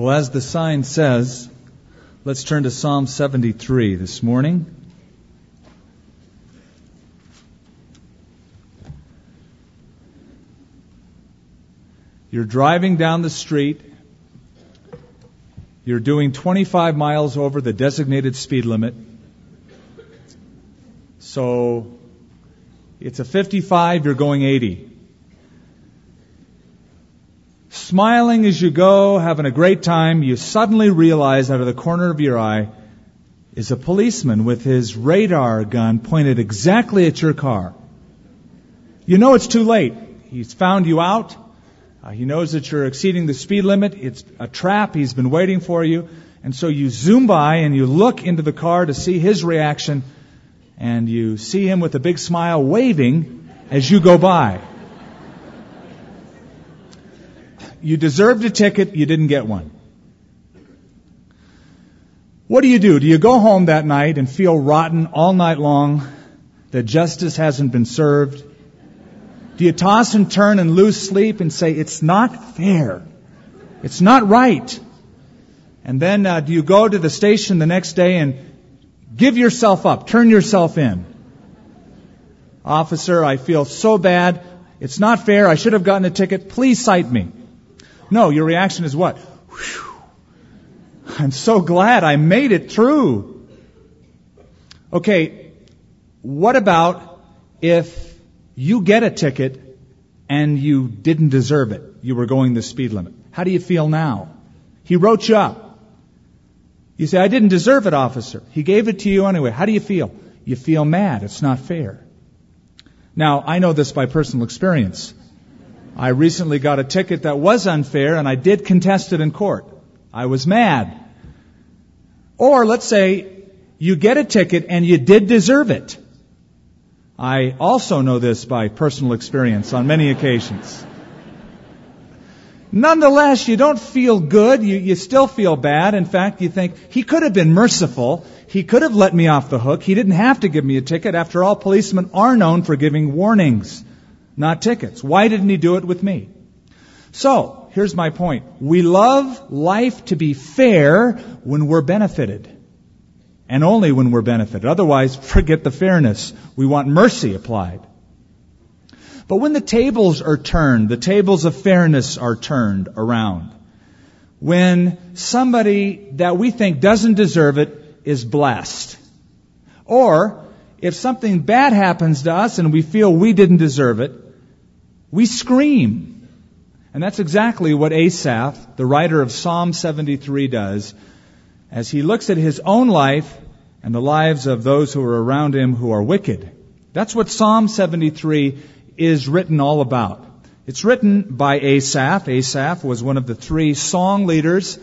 Well, as the sign says, let's turn to Psalm 73 this morning. You're driving down the street. You're doing 25 miles over the designated speed limit. So it's a 55, you're going 80. Smiling as you go, having a great time, you suddenly realize out of the corner of your eye is a policeman with his radar gun pointed exactly at your car. You know it's too late. He's found you out. Uh, he knows that you're exceeding the speed limit. It's a trap. He's been waiting for you. And so you zoom by and you look into the car to see his reaction. And you see him with a big smile waving as you go by. You deserved a ticket. You didn't get one. What do you do? Do you go home that night and feel rotten all night long that justice hasn't been served? Do you toss and turn and lose sleep and say, it's not fair? It's not right. And then uh, do you go to the station the next day and give yourself up, turn yourself in? Officer, I feel so bad. It's not fair. I should have gotten a ticket. Please cite me. No, your reaction is what? Whew. I'm so glad I made it through. Okay, what about if you get a ticket and you didn't deserve it. You were going the speed limit. How do you feel now? He wrote you up. You say, I didn't deserve it, officer. He gave it to you anyway. How do you feel? You feel mad. It's not fair. Now, I know this by personal experience. I recently got a ticket that was unfair and I did contest it in court. I was mad. Or let's say you get a ticket and you did deserve it. I also know this by personal experience on many occasions. Nonetheless, you don't feel good. You, you still feel bad. In fact, you think, he could have been merciful. He could have let me off the hook. He didn't have to give me a ticket. After all, policemen are known for giving warnings, not tickets. Why didn't he do it with me? So, here's my point. We love life to be fair when we're benefited and only when we're benefited. Otherwise, forget the fairness. We want mercy applied. But when the tables are turned, the tables of fairness are turned around. When somebody that we think doesn't deserve it is blessed. Or if something bad happens to us and we feel we didn't deserve it, we scream. And that's exactly what Asaph, the writer of Psalm 73, does as he looks at his own life and the lives of those who are around him who are wicked. That's what Psalm 73 is written all about. It's written by Asaph. Asaph was one of the three song leaders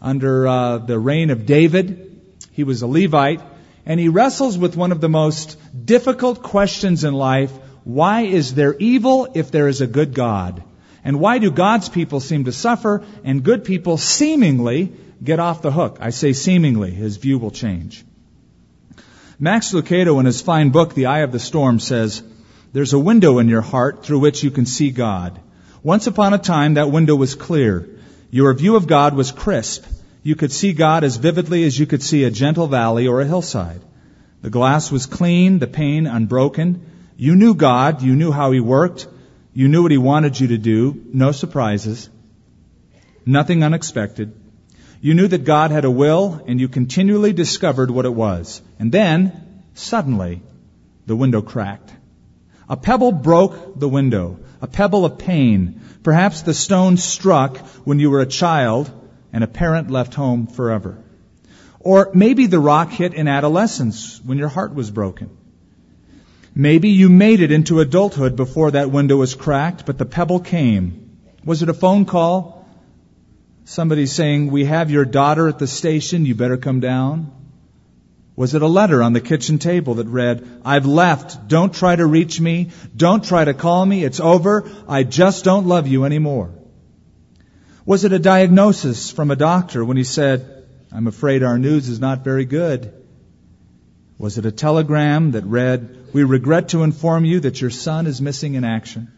under uh, the reign of David. He was a Levite, and he wrestles with one of the most difficult questions in life. Why is there evil if there is a good God? And why do God's people seem to suffer and good people seemingly get off the hook? I say seemingly. His view will change. Max Lucado, in his fine book, The Eye of the Storm, says, There's a window in your heart through which you can see God. Once upon a time, that window was clear. Your view of God was crisp. You could see God as vividly as you could see a gentle valley or a hillside. The glass was clean, the pane unbroken. You knew God, you knew how He worked, you knew what He wanted you to do, no surprises, nothing unexpected. You knew that God had a will, and you continually discovered what it was. And then, suddenly, the window cracked. A pebble broke the window, a pebble of pain. Perhaps the stone struck when you were a child and a parent left home forever. Or maybe the rock hit in adolescence when your heart was broken. Maybe you made it into adulthood before that window was cracked, but the pebble came. Was it a phone call? Somebody saying, We have your daughter at the station, you better come down? Was it a letter on the kitchen table that read, I've left, don't try to reach me, don't try to call me, it's over, I just don't love you anymore? Was it a diagnosis from a doctor when he said, I'm afraid our news is not very good? Was it a telegram that read, We regret to inform you that your son is missing in action?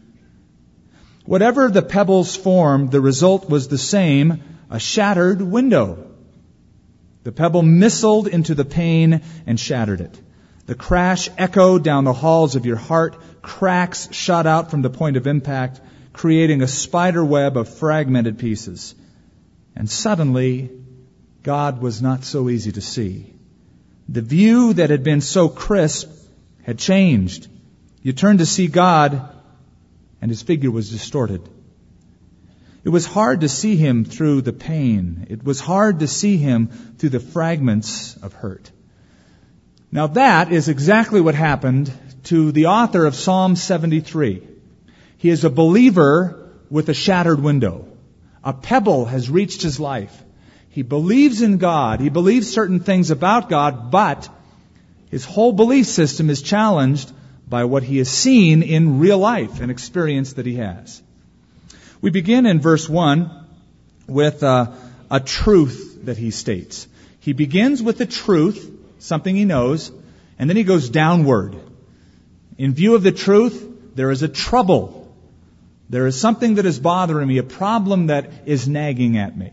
Whatever the pebble's formed, the result was the same a shattered window. The pebble missiled into the pane and shattered it. The crash echoed down the halls of your heart. Cracks shot out from the point of impact, creating a spider web of fragmented pieces. And suddenly, God was not so easy to see. The view that had been so crisp had changed. You turned to see God, and his figure was distorted. It was hard to see him through the pain. It was hard to see him through the fragments of hurt. Now that is exactly what happened to the author of Psalm 73. He is a believer with a shattered window. A pebble has reached his life. He believes in God. He believes certain things about God, but his whole belief system is challenged by what he has seen in real life and experience that he has. We begin in verse 1 with uh, a truth that he states. He begins with a truth, something he knows, and then he goes downward. In view of the truth, there is a trouble. There is something that is bothering me, a problem that is nagging at me.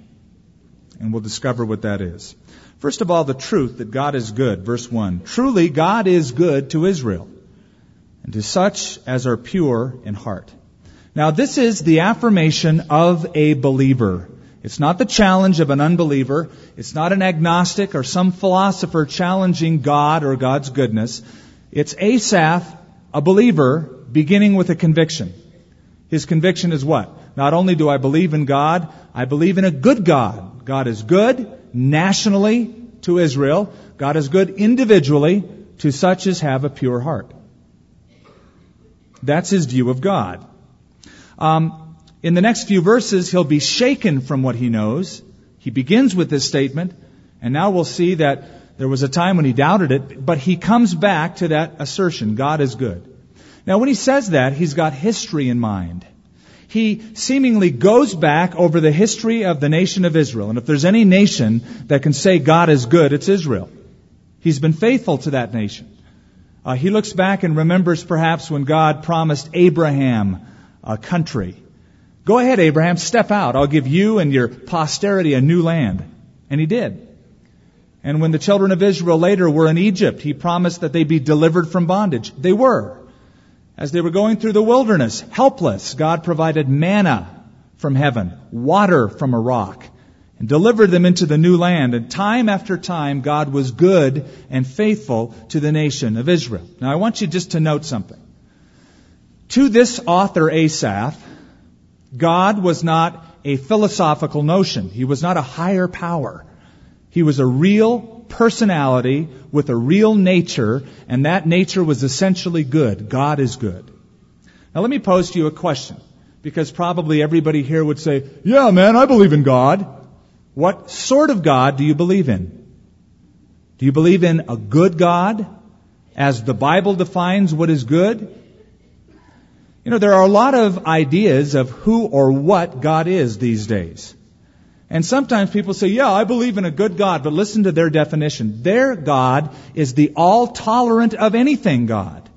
And we'll discover what that is. First of all, the truth that God is good. Verse 1. Truly, God is good to Israel, and to such as are pure in heart. Now, this is the affirmation of a believer. It's not the challenge of an unbeliever. It's not an agnostic or some philosopher challenging God or God's goodness. It's Asaph, a believer, beginning with a conviction. His conviction is what? Not only do I believe in God, I believe in a good God. God is good nationally to Israel. God is good individually to such as have a pure heart. That's his view of God. Um, in the next few verses, he'll be shaken from what he knows. He begins with this statement, and now we'll see that there was a time when he doubted it, but he comes back to that assertion God is good. Now, when he says that, he's got history in mind. He seemingly goes back over the history of the nation of Israel. And if there's any nation that can say God is good, it's Israel. He's been faithful to that nation. Uh, he looks back and remembers perhaps when God promised Abraham a country. Go ahead, Abraham, step out. I'll give you and your posterity a new land. And he did. And when the children of Israel later were in Egypt, he promised that they'd be delivered from bondage. They were. As they were going through the wilderness, helpless, God provided manna from heaven, water from a rock, and delivered them into the new land. And time after time, God was good and faithful to the nation of Israel. Now I want you just to note something. To this author, Asaph, God was not a philosophical notion. He was not a higher power. He was a real personality with a real nature, and that nature was essentially good. God is good. Now let me pose to you a question, because probably everybody here would say, yeah man, I believe in God. What sort of God do you believe in? Do you believe in a good God, as the Bible defines what is good? You know, there are a lot of ideas of who or what God is these days. And sometimes people say, yeah, I believe in a good God, but listen to their definition. Their God is the all tolerant of anything God.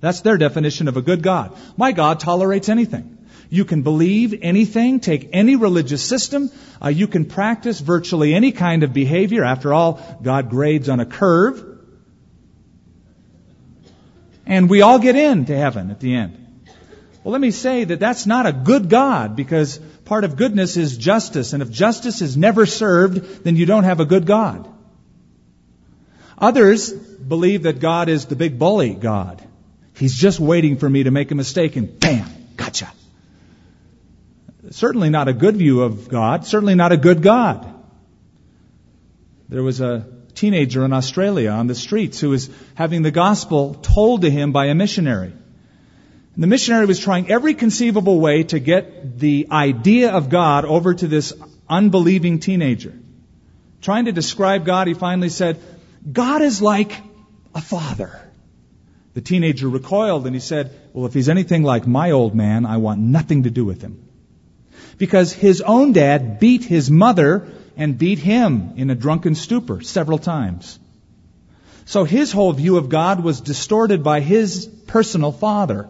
That's their definition of a good God. My God tolerates anything. You can believe anything, take any religious system, uh, you can practice virtually any kind of behavior. After all, God grades on a curve. And we all get into heaven at the end. Well, let me say that that's not a good God because part of goodness is justice. And if justice is never served, then you don't have a good God. Others believe that God is the big bully God. He's just waiting for me to make a mistake and bam, gotcha. Certainly not a good view of God. Certainly not a good God. There was a teenager in Australia on the streets who was having the gospel told to him by a missionary. And the missionary was trying every conceivable way to get the idea of God over to this unbelieving teenager. Trying to describe God, he finally said, God is like a father. The teenager recoiled and he said, Well, if he's anything like my old man, I want nothing to do with him. Because his own dad beat his mother and beat him in a drunken stupor several times. So his whole view of God was distorted by his personal father.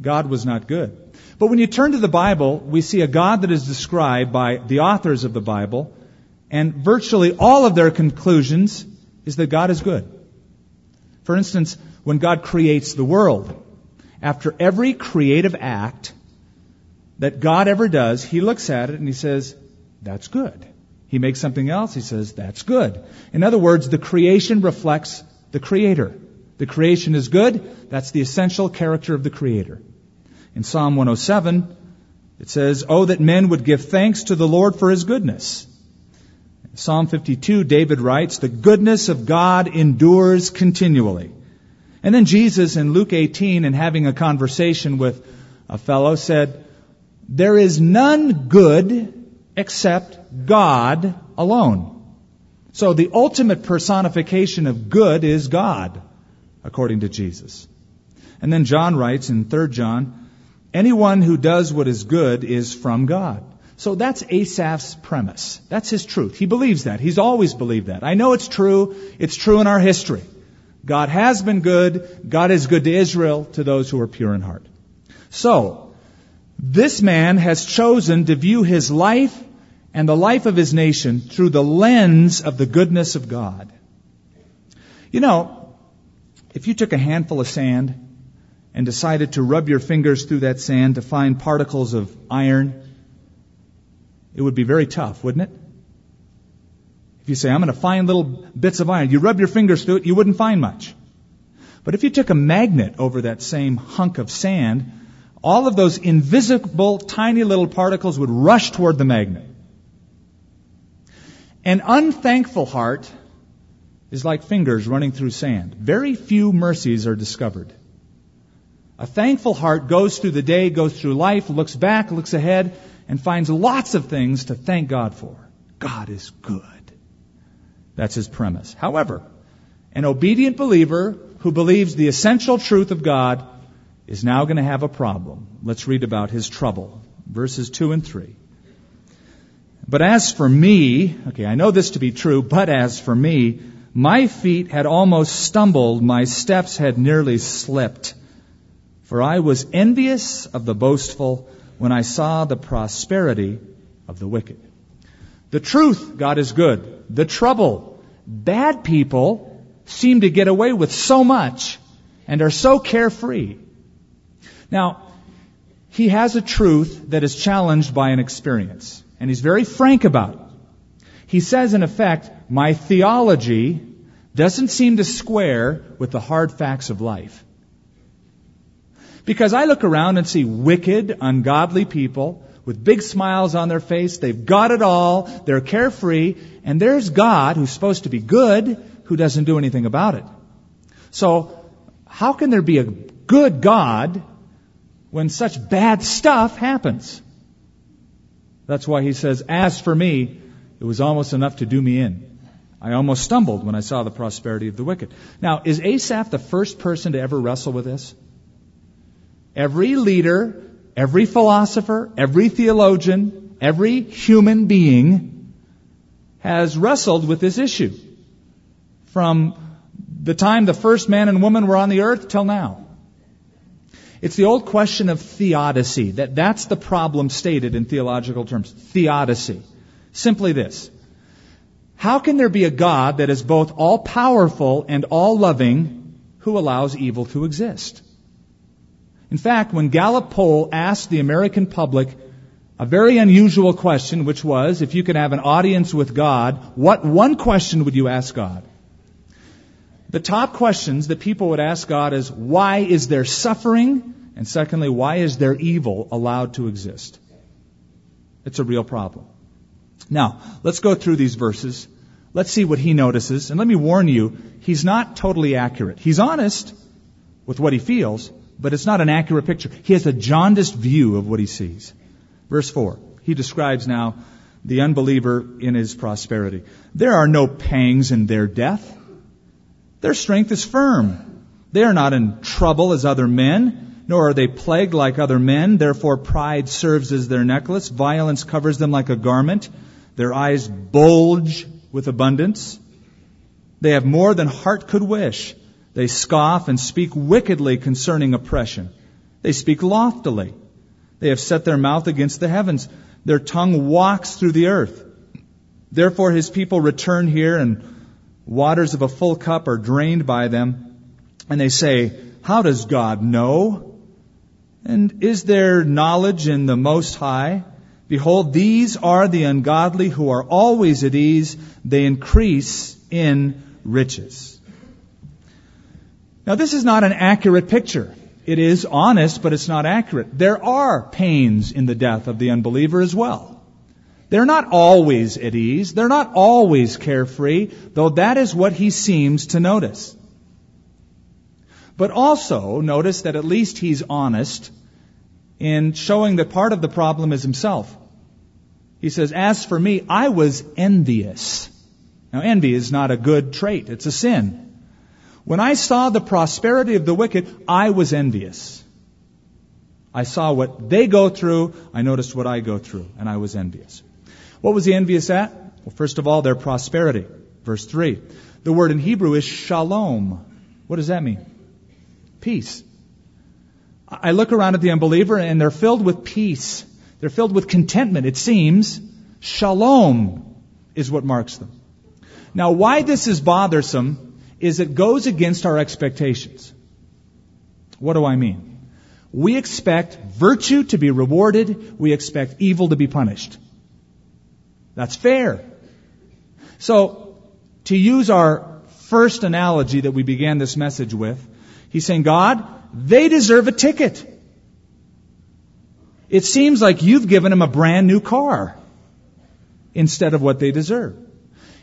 God was not good. But when you turn to the Bible, we see a God that is described by the authors of the Bible, and virtually all of their conclusions is that God is good. For instance, when God creates the world, after every creative act that God ever does, He looks at it and He says, that's good. He makes something else, He says, that's good. In other words, the creation reflects the Creator. The creation is good. That's the essential character of the Creator. In Psalm 107, it says, Oh, that men would give thanks to the Lord for his goodness. In Psalm 52, David writes, The goodness of God endures continually. And then Jesus in Luke 18, in having a conversation with a fellow, said, There is none good except God alone. So the ultimate personification of good is God, according to Jesus. And then John writes in 3 John, Anyone who does what is good is from God. So that's Asaph's premise. That's his truth. He believes that. He's always believed that. I know it's true. It's true in our history. God has been good. God is good to Israel, to those who are pure in heart. So, this man has chosen to view his life and the life of his nation through the lens of the goodness of God. You know, if you took a handful of sand and decided to rub your fingers through that sand to find particles of iron, it would be very tough, wouldn't it? If you say, I'm going to find little bits of iron, you rub your fingers through it, you wouldn't find much. But if you took a magnet over that same hunk of sand, all of those invisible tiny little particles would rush toward the magnet. An unthankful heart is like fingers running through sand. Very few mercies are discovered. A thankful heart goes through the day, goes through life, looks back, looks ahead, and finds lots of things to thank God for. God is good. That's his premise. However, an obedient believer who believes the essential truth of God is now going to have a problem. Let's read about his trouble. Verses 2 and 3. But as for me, okay, I know this to be true, but as for me, my feet had almost stumbled, my steps had nearly slipped. For I was envious of the boastful when I saw the prosperity of the wicked. The truth, God is good. The trouble, bad people seem to get away with so much and are so carefree. Now, he has a truth that is challenged by an experience. And he's very frank about it. He says, in effect, my theology doesn't seem to square with the hard facts of life. Because I look around and see wicked, ungodly people with big smiles on their face. They've got it all. They're carefree. And there's God, who's supposed to be good, who doesn't do anything about it. So, how can there be a good God when such bad stuff happens? That's why he says, As for me, it was almost enough to do me in. I almost stumbled when I saw the prosperity of the wicked. Now, is Asaph the first person to ever wrestle with this? Every leader, every philosopher, every theologian, every human being has wrestled with this issue. From the time the first man and woman were on the earth till now. It's the old question of theodicy. That, that's the problem stated in theological terms. Theodicy. Simply this. How can there be a God that is both all powerful and all loving who allows evil to exist? In fact, when Gallup poll asked the American public a very unusual question, which was, if you could have an audience with God, what one question would you ask God? The top questions that people would ask God is, why is there suffering? And secondly, why is there evil allowed to exist? It's a real problem. Now, let's go through these verses. Let's see what he notices. And let me warn you, he's not totally accurate. He's honest with what he feels, but it's not an accurate picture. He has a jaundiced view of what he sees. Verse 4. He describes now the unbeliever in his prosperity. There are no pangs in their death. Their strength is firm. They are not in trouble as other men, nor are they plagued like other men. Therefore pride serves as their necklace. Violence covers them like a garment. Their eyes bulge with abundance. They have more than heart could wish. They scoff and speak wickedly concerning oppression. They speak loftily. They have set their mouth against the heavens. Their tongue walks through the earth. Therefore his people return here and waters of a full cup are drained by them. And they say, how does God know? And is there knowledge in the Most High? Behold, these are the ungodly who are always at ease. They increase in riches. Now this is not an accurate picture. It is honest, but it's not accurate. There are pains in the death of the unbeliever as well. They're not always at ease. They're not always carefree, though that is what he seems to notice. But also notice that at least he's honest in showing that part of the problem is himself. He says, as for me, I was envious. Now envy is not a good trait. It's a sin. When I saw the prosperity of the wicked, I was envious. I saw what they go through, I noticed what I go through, and I was envious. What was he envious at? Well, first of all, their prosperity. Verse 3. The word in Hebrew is shalom. What does that mean? Peace. I look around at the unbeliever and they're filled with peace. They're filled with contentment, it seems. Shalom is what marks them. Now, why this is bothersome is it goes against our expectations. What do I mean? We expect virtue to be rewarded. We expect evil to be punished. That's fair. So, to use our first analogy that we began this message with, he's saying, God, they deserve a ticket. It seems like you've given them a brand new car instead of what they deserve.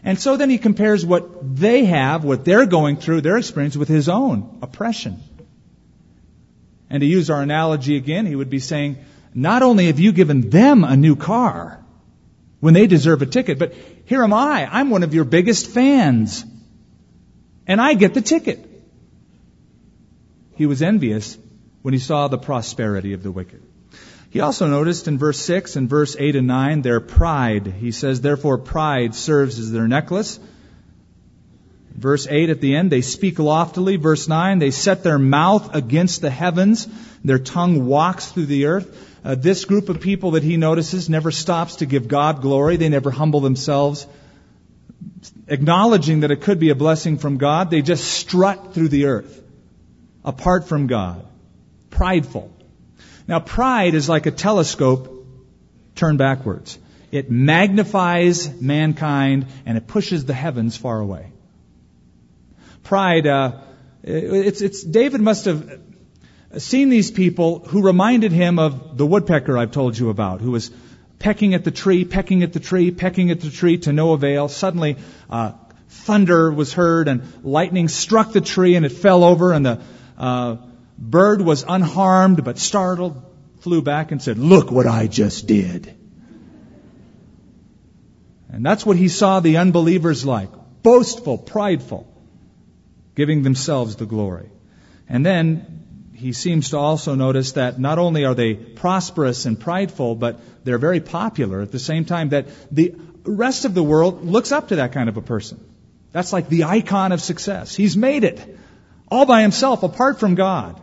And so then he compares what they have, what they're going through, their experience with his own oppression. And to use our analogy again, he would be saying, not only have you given them a new car when they deserve a ticket, but here am I. I'm one of your biggest fans. And I get the ticket. He was envious when he saw the prosperity of the wicked. He also noticed in verse 6 and verse 8 and 9 their pride. He says, therefore pride serves as their necklace. Verse 8 at the end, they speak loftily. Verse 9, they set their mouth against the heavens. Their tongue walks through the earth. Uh, this group of people that he notices never stops to give God glory. They never humble themselves, acknowledging that it could be a blessing from God. They just strut through the earth, apart from God, prideful. Now, pride is like a telescope turned backwards. It magnifies mankind and it pushes the heavens far away. Pride, uh, it's, it's, David must have seen these people who reminded him of the woodpecker I've told you about, who was pecking at the tree, pecking at the tree, pecking at the tree to no avail. Suddenly, uh, thunder was heard and lightning struck the tree and it fell over and the, uh, bird was unharmed but startled, flew back and said, Look what I just did. And that's what he saw the unbelievers like boastful, prideful, giving themselves the glory. And then he seems to also notice that not only are they prosperous and prideful, but they're very popular at the same time that the rest of the world looks up to that kind of a person. That's like the icon of success. He's made it all by himself apart from God.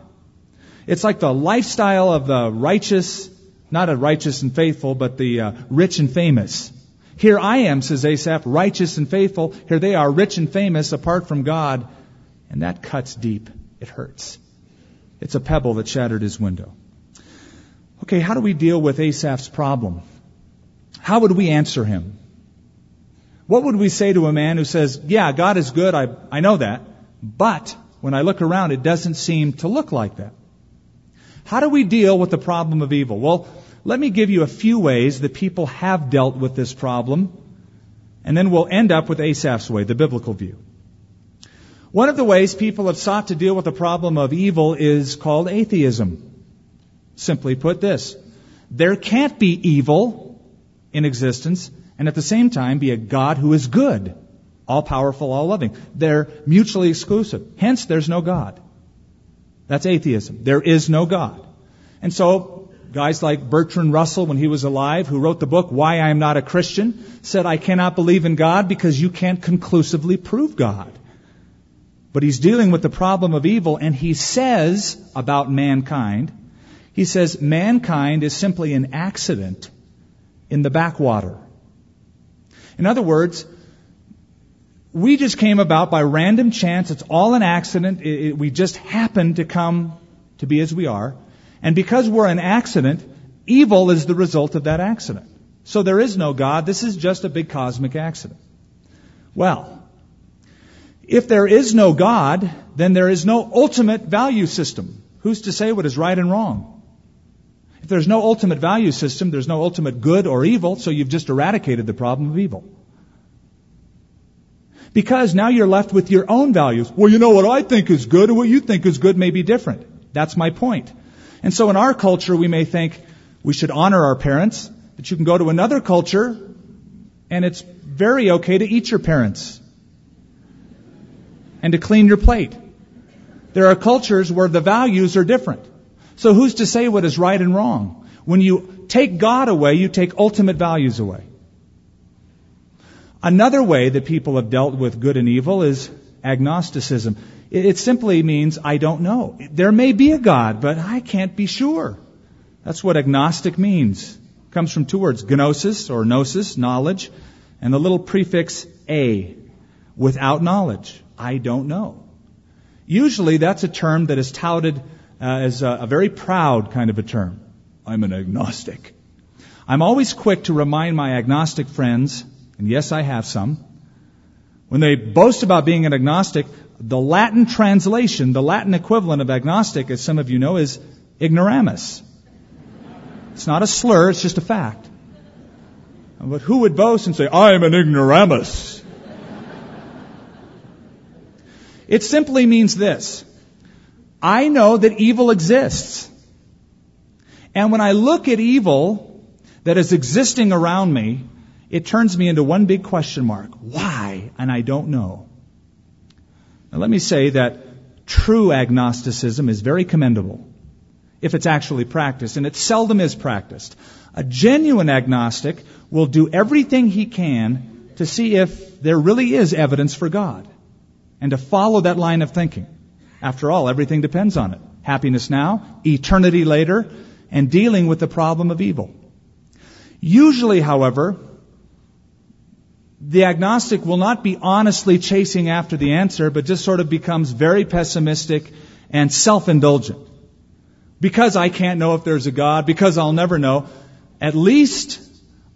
It's like the lifestyle of the righteous, not a righteous and faithful, but the uh, rich and famous. Here I am, says Asaph, righteous and faithful. Here they are, rich and famous apart from God. And that cuts deep. It hurts. It's a pebble that shattered his window. Okay, how do we deal with Asaph's problem? How would we answer him? What would we say to a man who says, yeah, God is good, I, I know that, but when I look around, it doesn't seem to look like that? How do we deal with the problem of evil? Well, let me give you a few ways that people have dealt with this problem, and then we'll end up with Asaph's way, the biblical view. One of the ways people have sought to deal with the problem of evil is called atheism. Simply put this, there can't be evil in existence and at the same time be a God who is good, all powerful, all loving. They're mutually exclusive. Hence, there's no God. That's atheism. There is no God. And so, guys like Bertrand Russell, when he was alive, who wrote the book Why I Am Not a Christian, said, I cannot believe in God because you can't conclusively prove God. But he's dealing with the problem of evil, and he says about mankind, He says mankind is simply an accident in the backwater. In other words, we just came about by random chance. It's all an accident. It, it, we just happened to come to be as we are. And because we're an accident, evil is the result of that accident. So there is no God. This is just a big cosmic accident. Well, if there is no God, then there is no ultimate value system. Who's to say what is right and wrong? If there's no ultimate value system, there's no ultimate good or evil, so you've just eradicated the problem of evil. Because now you're left with your own values. Well, you know what I think is good and what you think is good may be different. That's my point. And so in our culture, we may think we should honor our parents, that you can go to another culture and it's very okay to eat your parents and to clean your plate. There are cultures where the values are different. So who's to say what is right and wrong? When you take God away, you take ultimate values away. Another way that people have dealt with good and evil is agnosticism. It simply means I don't know. There may be a God, but I can't be sure. That's what agnostic means. It comes from two words, gnosis or gnosis, knowledge, and the little prefix a, without knowledge. I don't know. Usually that's a term that is touted uh, as a, a very proud kind of a term. I'm an agnostic. I'm always quick to remind my agnostic friends and yes, I have some. When they boast about being an agnostic, the Latin translation, the Latin equivalent of agnostic, as some of you know, is ignoramus. It's not a slur, it's just a fact. But who would boast and say, I am an ignoramus? It simply means this. I know that evil exists. And when I look at evil that is existing around me, it turns me into one big question mark. Why? And I don't know. Now let me say that true agnosticism is very commendable if it's actually practiced, and it seldom is practiced. A genuine agnostic will do everything he can to see if there really is evidence for God and to follow that line of thinking. After all, everything depends on it. Happiness now, eternity later, and dealing with the problem of evil. Usually, however, the agnostic will not be honestly chasing after the answer, but just sort of becomes very pessimistic and self-indulgent. Because I can't know if there's a God, because I'll never know, at least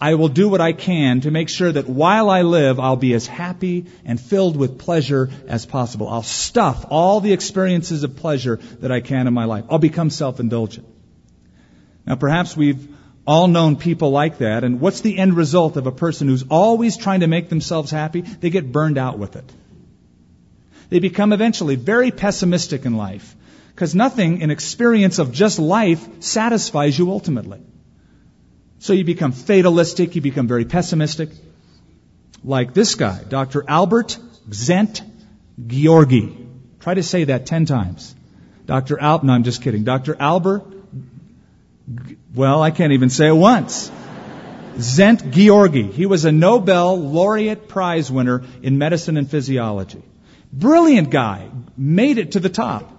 I will do what I can to make sure that while I live, I'll be as happy and filled with pleasure as possible. I'll stuff all the experiences of pleasure that I can in my life. I'll become self-indulgent. Now perhaps we've all known people like that. And what's the end result of a person who's always trying to make themselves happy? They get burned out with it. They become eventually very pessimistic in life. Because nothing, in experience of just life, satisfies you ultimately. So you become fatalistic, you become very pessimistic. Like this guy, Dr. Albert Zent Georgi. Try to say that ten times. Dr. Al, no, I'm just kidding. Dr. Albert well, I can't even say it once. Szent-Györgyi. He was a Nobel laureate prize winner in medicine and physiology. Brilliant guy. Made it to the top.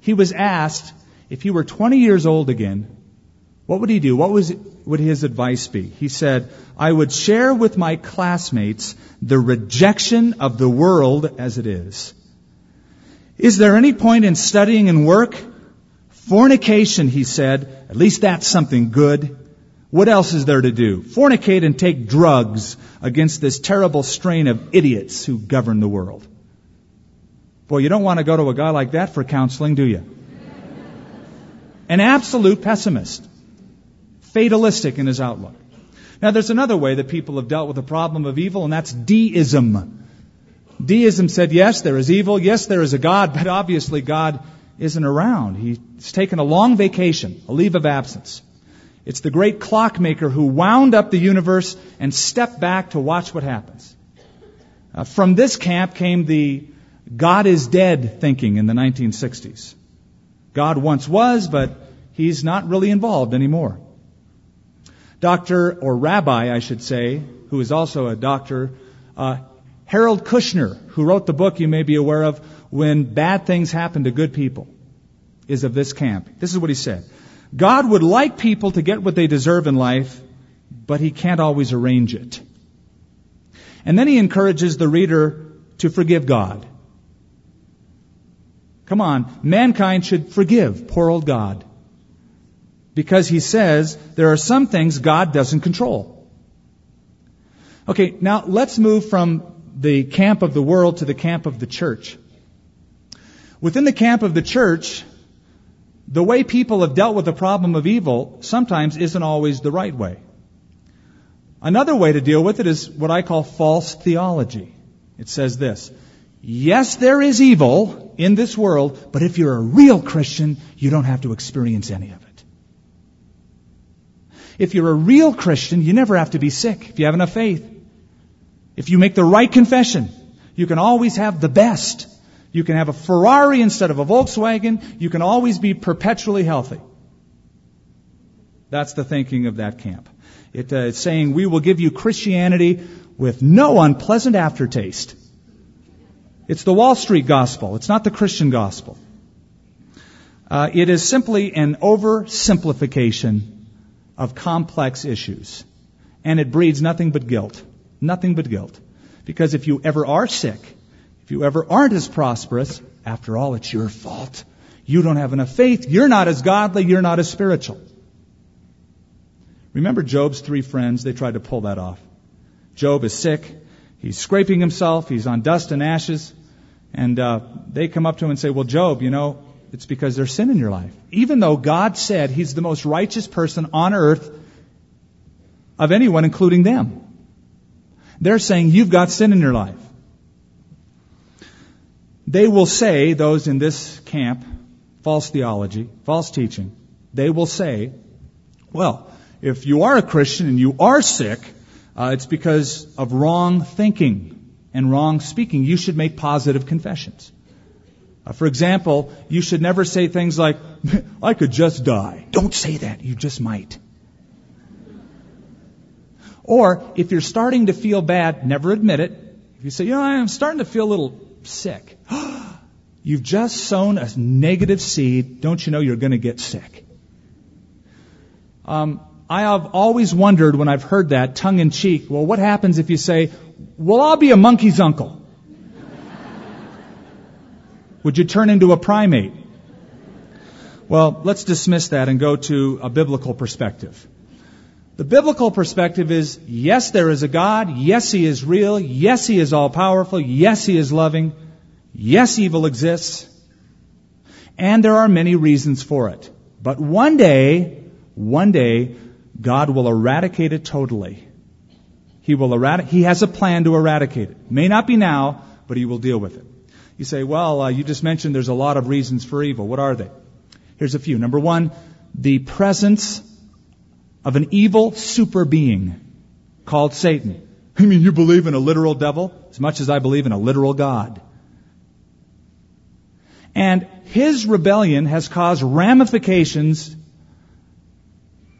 He was asked if he were 20 years old again, what would he do? What was, would his advice be? He said, I would share with my classmates the rejection of the world as it is. Is there any point in studying and work? Fornication, he said, at least that's something good. What else is there to do? Fornicate and take drugs against this terrible strain of idiots who govern the world. Boy, you don't want to go to a guy like that for counseling, do you? An absolute pessimist. Fatalistic in his outlook. Now there's another way that people have dealt with the problem of evil, and that's deism. Deism said, yes, there is evil, yes, there is a God, but obviously God isn't around. He's taken a long vacation, a leave of absence. It's the great clockmaker who wound up the universe and stepped back to watch what happens. Uh, from this camp came the God is dead thinking in the 1960s. God once was, but he's not really involved anymore. Doctor, or rabbi, I should say, who is also a doctor, uh, Harold Kushner, who wrote the book you may be aware of, When Bad Things Happen to Good People, is of this camp. This is what he said. God would like people to get what they deserve in life, but He can't always arrange it. And then He encourages the reader to forgive God. Come on, mankind should forgive poor old God. Because He says there are some things God doesn't control. Okay, now let's move from the camp of the world to the camp of the church. Within the camp of the church, the way people have dealt with the problem of evil sometimes isn't always the right way. Another way to deal with it is what I call false theology. It says this Yes, there is evil in this world, but if you're a real Christian, you don't have to experience any of it. If you're a real Christian, you never have to be sick if you have enough faith. If you make the right confession, you can always have the best. You can have a Ferrari instead of a Volkswagen. You can always be perpetually healthy. That's the thinking of that camp. It, uh, it's saying we will give you Christianity with no unpleasant aftertaste. It's the Wall Street gospel. It's not the Christian gospel. Uh, it is simply an oversimplification of complex issues. And it breeds nothing but guilt. Nothing but guilt. Because if you ever are sick, if you ever aren't as prosperous, after all, it's your fault. You don't have enough faith. You're not as godly. You're not as spiritual. Remember Job's three friends? They tried to pull that off. Job is sick. He's scraping himself. He's on dust and ashes. And uh, they come up to him and say, Well, Job, you know, it's because there's sin in your life. Even though God said he's the most righteous person on earth of anyone, including them. They're saying you've got sin in your life. They will say, those in this camp, false theology, false teaching, they will say, well, if you are a Christian and you are sick, uh, it's because of wrong thinking and wrong speaking. You should make positive confessions. Uh, for example, you should never say things like, I could just die. Don't say that. You just might. Or if you're starting to feel bad, never admit it. If you say, you know, I'm starting to feel a little sick. You've just sown a negative seed. Don't you know you're going to get sick? Um, I have always wondered when I've heard that tongue in cheek, well, what happens if you say, well, I'll be a monkey's uncle? Would you turn into a primate? Well, let's dismiss that and go to a biblical perspective. The biblical perspective is yes, there is a God. Yes, He is real. Yes, He is all powerful. Yes, He is loving. Yes, evil exists. And there are many reasons for it. But one day, one day, God will eradicate it totally. He will eradicate, He has a plan to eradicate it. May not be now, but He will deal with it. You say, well, uh, you just mentioned there's a lot of reasons for evil. What are they? Here's a few. Number one, the presence of an evil super being called Satan. I mean, you believe in a literal devil as much as I believe in a literal God. And his rebellion has caused ramifications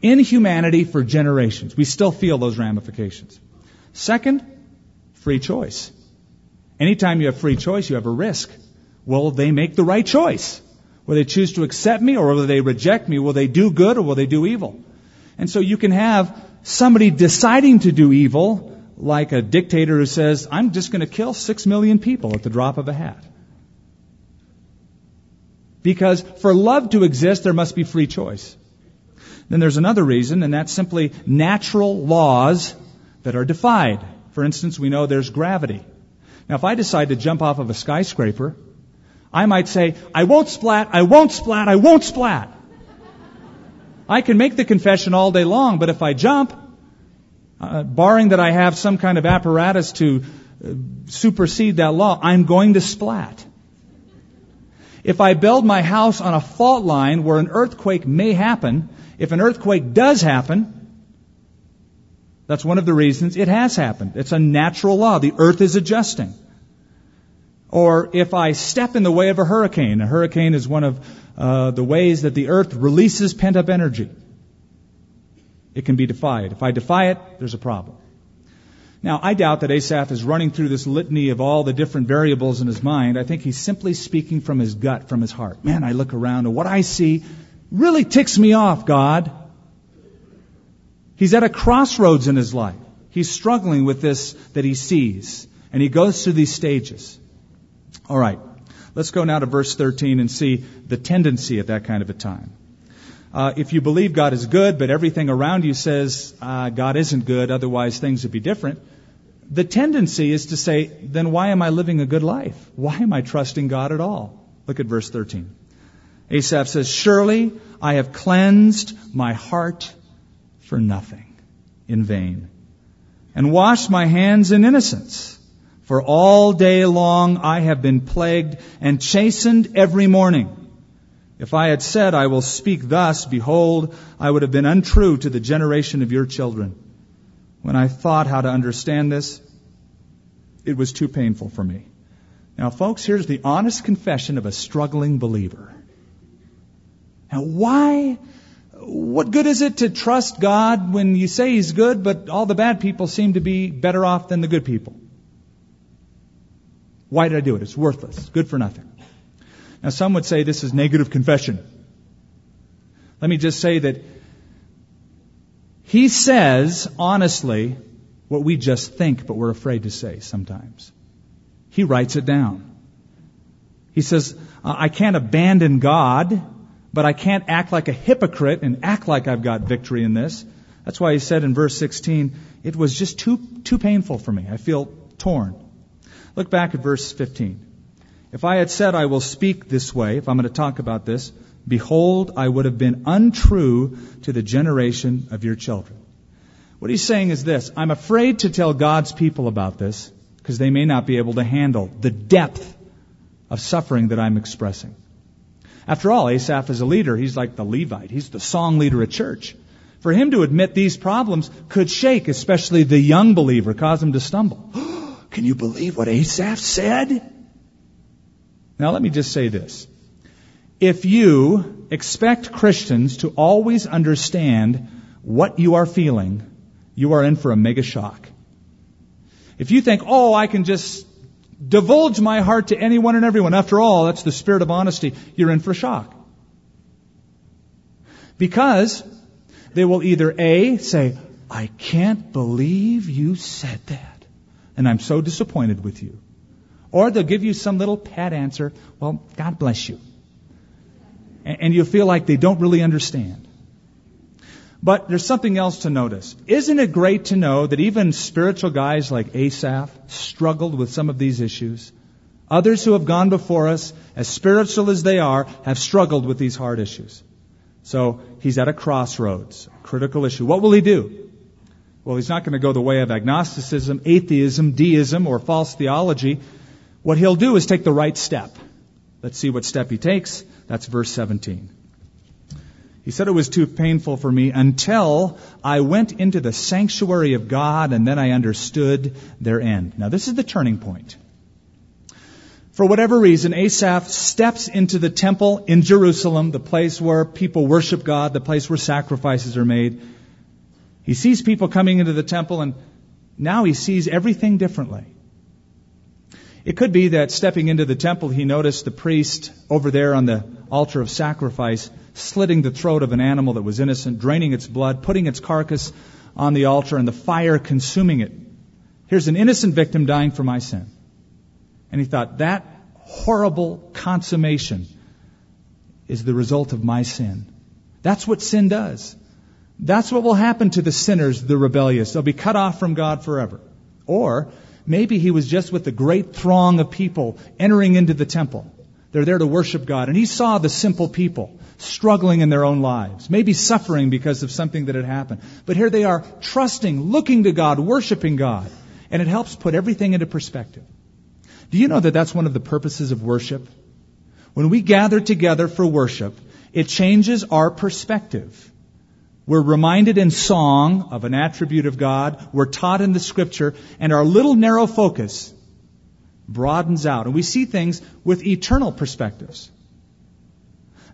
in humanity for generations. We still feel those ramifications. Second, free choice. Anytime you have free choice, you have a risk. Will they make the right choice? Will they choose to accept me or will they reject me? Will they do good or will they do evil? And so you can have somebody deciding to do evil, like a dictator who says, I'm just going to kill six million people at the drop of a hat. Because for love to exist, there must be free choice. Then there's another reason, and that's simply natural laws that are defied. For instance, we know there's gravity. Now, if I decide to jump off of a skyscraper, I might say, I won't splat, I won't splat, I won't splat. I can make the confession all day long, but if I jump, uh, barring that I have some kind of apparatus to uh, supersede that law, I'm going to splat. If I build my house on a fault line where an earthquake may happen, if an earthquake does happen, that's one of the reasons it has happened. It's a natural law. The earth is adjusting. Or if I step in the way of a hurricane, a hurricane is one of uh, the ways that the earth releases pent up energy. It can be defied. If I defy it, there's a problem. Now, I doubt that Asaph is running through this litany of all the different variables in his mind. I think he's simply speaking from his gut, from his heart. Man, I look around and what I see, really ticks me off, God. He's at a crossroads in his life. He's struggling with this that he sees. And he goes through these stages. All right. Let's go now to verse 13 and see the tendency at that kind of a time. Uh, if you believe God is good, but everything around you says uh, God isn't good, otherwise things would be different, the tendency is to say, then why am I living a good life? Why am I trusting God at all? Look at verse 13. Asaph says, Surely I have cleansed my heart for nothing, in vain, and washed my hands in innocence. For all day long I have been plagued and chastened every morning. If I had said, I will speak thus, behold, I would have been untrue to the generation of your children. When I thought how to understand this, it was too painful for me. Now, folks, here's the honest confession of a struggling believer. Now, why? What good is it to trust God when you say He's good, but all the bad people seem to be better off than the good people? Why did I do it? It's worthless. Good for nothing. Now, some would say this is negative confession. Let me just say that he says, honestly, what we just think, but we're afraid to say sometimes. He writes it down. He says, I can't abandon God, but I can't act like a hypocrite and act like I've got victory in this. That's why he said in verse 16, it was just too, too painful for me. I feel torn. Look back at verse 15. If I had said, I will speak this way, if I'm going to talk about this, behold, I would have been untrue to the generation of your children. What he's saying is this I'm afraid to tell God's people about this because they may not be able to handle the depth of suffering that I'm expressing. After all, Asaph is a leader. He's like the Levite. He's the song leader at church. For him to admit these problems could shake, especially the young believer, cause him to stumble. Can you believe what Asaph said? Now let me just say this. If you expect Christians to always understand what you are feeling, you are in for a mega shock. If you think, oh, I can just divulge my heart to anyone and everyone, after all, that's the spirit of honesty, you're in for a shock. Because they will either A, say, I can't believe you said that and I'm so disappointed with you. Or they'll give you some little pat answer, well, God bless you. And you'll feel like they don't really understand. But there's something else to notice. Isn't it great to know that even spiritual guys like Asaph struggled with some of these issues? Others who have gone before us, as spiritual as they are, have struggled with these hard issues. So he's at a crossroads, a critical issue. What will he do? Well, he's not going to go the way of agnosticism, atheism, deism, or false theology. What he'll do is take the right step. Let's see what step he takes. That's verse 17. He said it was too painful for me until I went into the sanctuary of God and then I understood their end. Now this is the turning point. For whatever reason, Asaph steps into the temple in Jerusalem, the place where people worship God, the place where sacrifices are made. He sees people coming into the temple and now he sees everything differently. It could be that stepping into the temple, he noticed the priest over there on the altar of sacrifice slitting the throat of an animal that was innocent, draining its blood, putting its carcass on the altar, and the fire consuming it. Here's an innocent victim dying for my sin. And he thought, that horrible consummation is the result of my sin. That's what sin does. That's what will happen to the sinners, the rebellious. They'll be cut off from God forever. Or maybe he was just with the great throng of people entering into the temple. They're there to worship God. And he saw the simple people struggling in their own lives, maybe suffering because of something that had happened. But here they are trusting, looking to God, worshiping God. And it helps put everything into perspective. Do you know that that's one of the purposes of worship? When we gather together for worship, it changes our perspective. We're reminded in song of an attribute of God. We're taught in the scripture and our little narrow focus broadens out and we see things with eternal perspectives.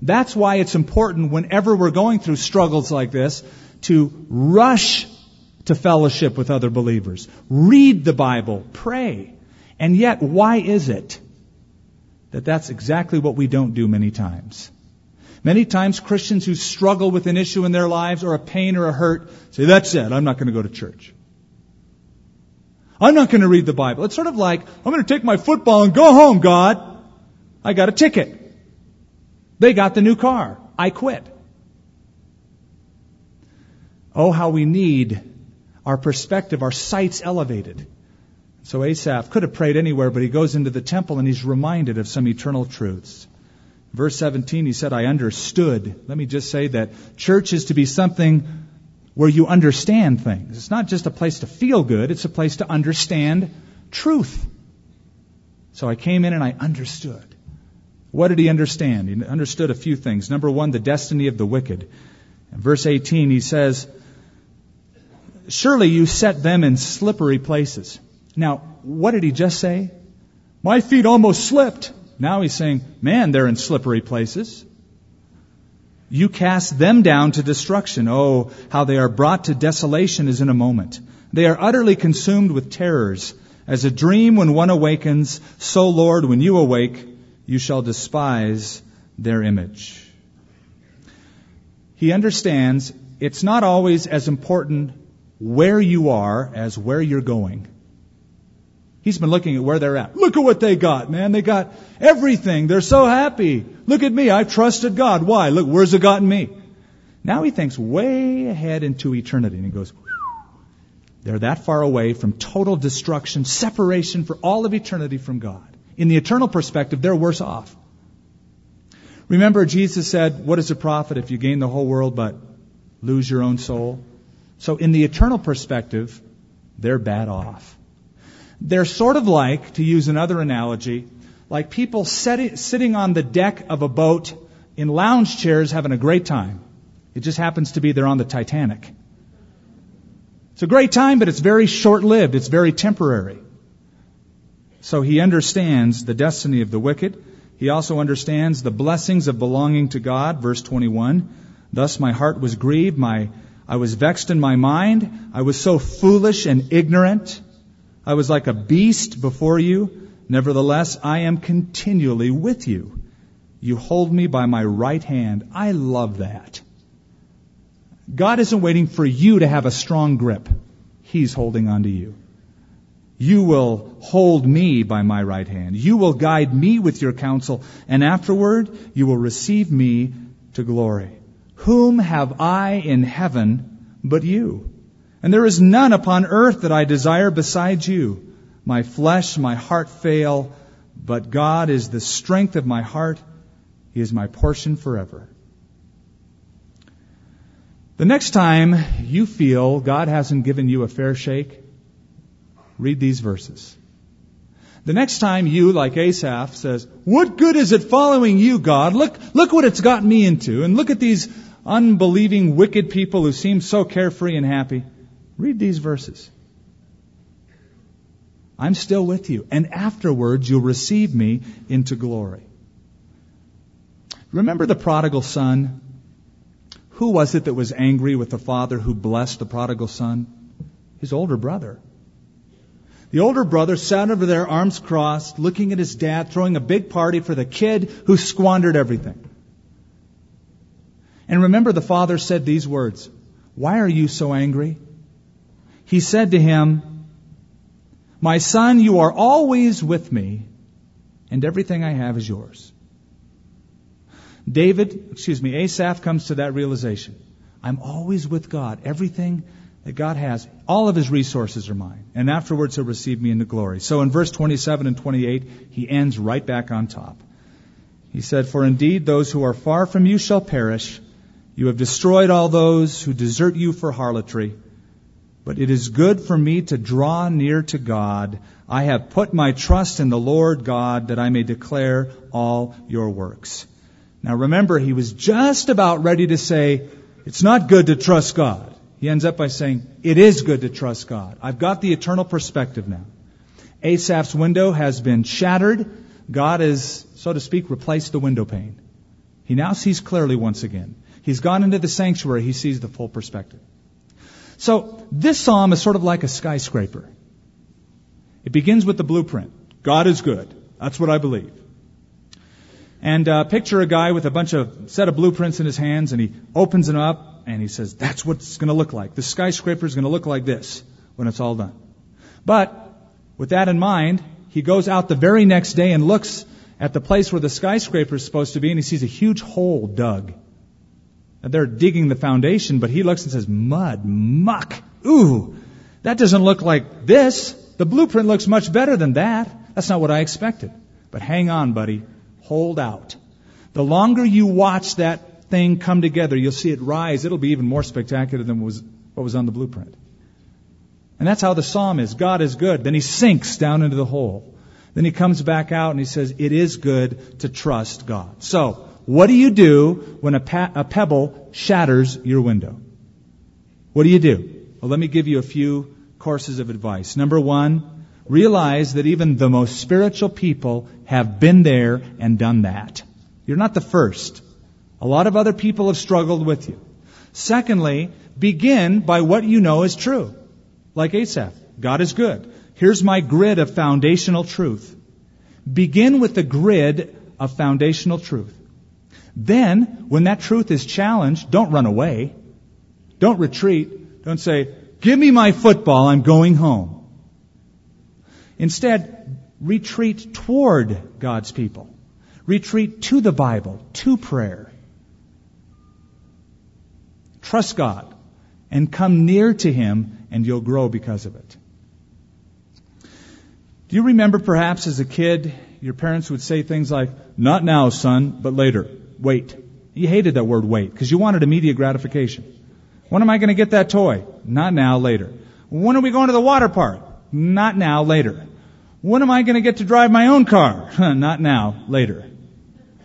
That's why it's important whenever we're going through struggles like this to rush to fellowship with other believers. Read the Bible. Pray. And yet, why is it that that's exactly what we don't do many times? Many times Christians who struggle with an issue in their lives or a pain or a hurt say, that's it, I'm not going to go to church. I'm not going to read the Bible. It's sort of like, I'm going to take my football and go home, God. I got a ticket. They got the new car. I quit. Oh, how we need our perspective, our sights elevated. So Asaph could have prayed anywhere, but he goes into the temple and he's reminded of some eternal truths. Verse 17, he said, I understood. Let me just say that church is to be something where you understand things. It's not just a place to feel good, it's a place to understand truth. So I came in and I understood. What did he understand? He understood a few things. Number one, the destiny of the wicked. In verse 18, he says, Surely you set them in slippery places. Now, what did he just say? My feet almost slipped. Now he's saying, man, they're in slippery places. You cast them down to destruction. Oh, how they are brought to desolation is in a moment. They are utterly consumed with terrors. As a dream when one awakens, so Lord, when you awake, you shall despise their image. He understands it's not always as important where you are as where you're going. He's been looking at where they're at. Look at what they got, man. They got everything. They're so happy. Look at me. I've trusted God. Why? Look, where's it gotten me? Now he thinks way ahead into eternity and he goes, they're that far away from total destruction, separation for all of eternity from God. In the eternal perspective, they're worse off. Remember, Jesus said, What is a profit if you gain the whole world but lose your own soul? So, in the eternal perspective, they're bad off. They're sort of like, to use another analogy, like people sitting on the deck of a boat in lounge chairs having a great time. It just happens to be they're on the Titanic. It's a great time, but it's very short lived. It's very temporary. So he understands the destiny of the wicked. He also understands the blessings of belonging to God. Verse 21. Thus my heart was grieved. My, I was vexed in my mind. I was so foolish and ignorant. I was like a beast before you. Nevertheless, I am continually with you. You hold me by my right hand. I love that. God isn't waiting for you to have a strong grip. He's holding on to you. You will hold me by my right hand. You will guide me with your counsel, and afterward you will receive me to glory. Whom have I in heaven but you? And there is none upon earth that I desire besides you. My flesh, my heart fail, but God is the strength of my heart. He is my portion forever. The next time you feel God hasn't given you a fair shake, read these verses. The next time you, like Asaph, says, What good is it following you, God? Look, look what it's gotten me into. And look at these unbelieving, wicked people who seem so carefree and happy. Read these verses. I'm still with you. And afterwards, you'll receive me into glory. Remember the prodigal son? Who was it that was angry with the father who blessed the prodigal son? His older brother. The older brother sat over there, arms crossed, looking at his dad, throwing a big party for the kid who squandered everything. And remember, the father said these words Why are you so angry? He said to him, My son, you are always with me, and everything I have is yours. David, excuse me, Asaph comes to that realization. I'm always with God. Everything that God has, all of his resources are mine. And afterwards he'll receive me into glory. So in verse 27 and 28, he ends right back on top. He said, For indeed those who are far from you shall perish. You have destroyed all those who desert you for harlotry. But it is good for me to draw near to God. I have put my trust in the Lord God that I may declare all your works. Now remember, he was just about ready to say, it's not good to trust God. He ends up by saying, it is good to trust God. I've got the eternal perspective now. Asaph's window has been shattered. God has, so to speak, replaced the window pane. He now sees clearly once again. He's gone into the sanctuary. He sees the full perspective. So this psalm is sort of like a skyscraper. It begins with the blueprint. God is good. That's what I believe. And uh, picture a guy with a bunch of set of blueprints in his hands, and he opens them up, and he says, "That's what it's going to look like. The skyscraper is going to look like this when it's all done." But with that in mind, he goes out the very next day and looks at the place where the skyscraper is supposed to be, and he sees a huge hole dug. They're digging the foundation, but he looks and says, "Mud, muck, ooh, that doesn't look like this. The blueprint looks much better than that. That's not what I expected." But hang on, buddy. Hold out. The longer you watch that thing come together, you'll see it rise. It'll be even more spectacular than was, what was on the blueprint. And that's how the psalm is. God is good. Then he sinks down into the hole. Then he comes back out and he says, it is good to trust God. So, what do you do when a, pa- a pebble shatters your window? What do you do? Well, let me give you a few courses of advice. Number one, realize that even the most spiritual people have been there and done that. You're not the first. A lot of other people have struggled with you. Secondly, begin by what you know is true. Like Asaph, God is good. Here's my grid of foundational truth. Begin with the grid of foundational truth. Then, when that truth is challenged, don't run away. Don't retreat. Don't say, give me my football, I'm going home. Instead, retreat toward God's people. Retreat to the Bible, to prayer. Trust God and come near to Him and you'll grow because of it. Do you remember perhaps as a kid, your parents would say things like, not now, son, but later. Wait. You hated that word wait because you wanted immediate gratification. When am I going to get that toy? Not now, later. When are we going to the water park? Not now, later. When am I going to get to drive my own car? Not now, later.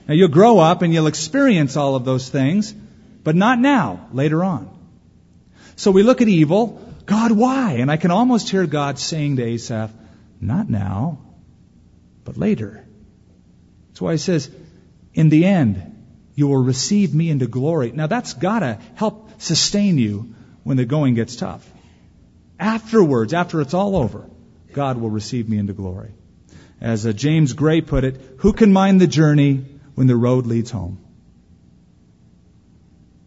Now you'll grow up and you'll experience all of those things, but not now, later on. So we look at evil, God, why? And I can almost hear God saying to Asaph, not now, but later. That's why he says, in the end, you will receive me into glory. Now that's gotta help sustain you when the going gets tough. Afterwards, after it's all over, God will receive me into glory. As uh, James Gray put it, who can mind the journey when the road leads home?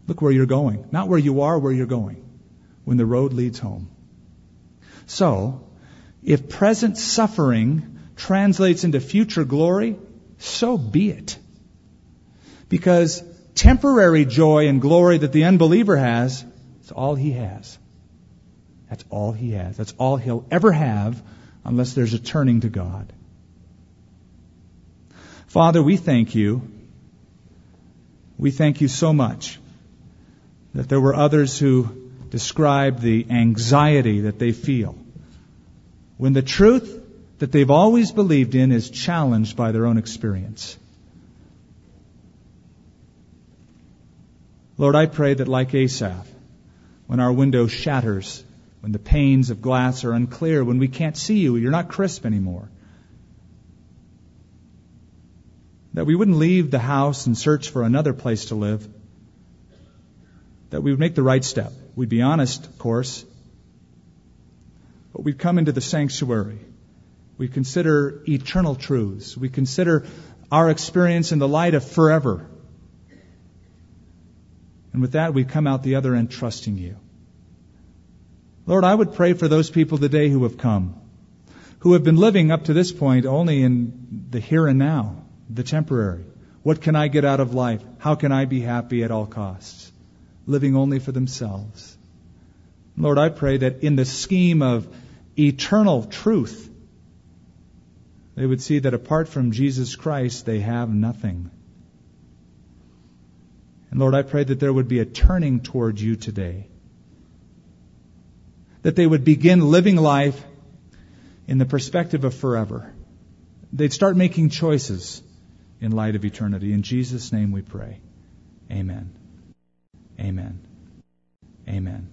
Look where you're going. Not where you are, where you're going. When the road leads home. So, if present suffering translates into future glory, so be it. Because temporary joy and glory that the unbeliever has, is all he has. That's all he has. That's all he'll ever have unless there's a turning to God. Father, we thank you. We thank you so much that there were others who described the anxiety that they feel when the truth that they've always believed in is challenged by their own experience. Lord, I pray that like Asaph, when our window shatters when the panes of glass are unclear, when we can't see you, you're not crisp anymore. That we wouldn't leave the house and search for another place to live. That we would make the right step. We'd be honest, of course. But we'd come into the sanctuary. We consider eternal truths. We consider our experience in the light of forever. And with that, we come out the other end trusting you. Lord, I would pray for those people today who have come, who have been living up to this point only in the here and now, the temporary. What can I get out of life? How can I be happy at all costs? Living only for themselves. Lord, I pray that in the scheme of eternal truth, they would see that apart from Jesus Christ, they have nothing. And Lord, I pray that there would be a turning toward you today that they would begin living life in the perspective of forever. They'd start making choices in light of eternity. In Jesus' name we pray. Amen. Amen. Amen.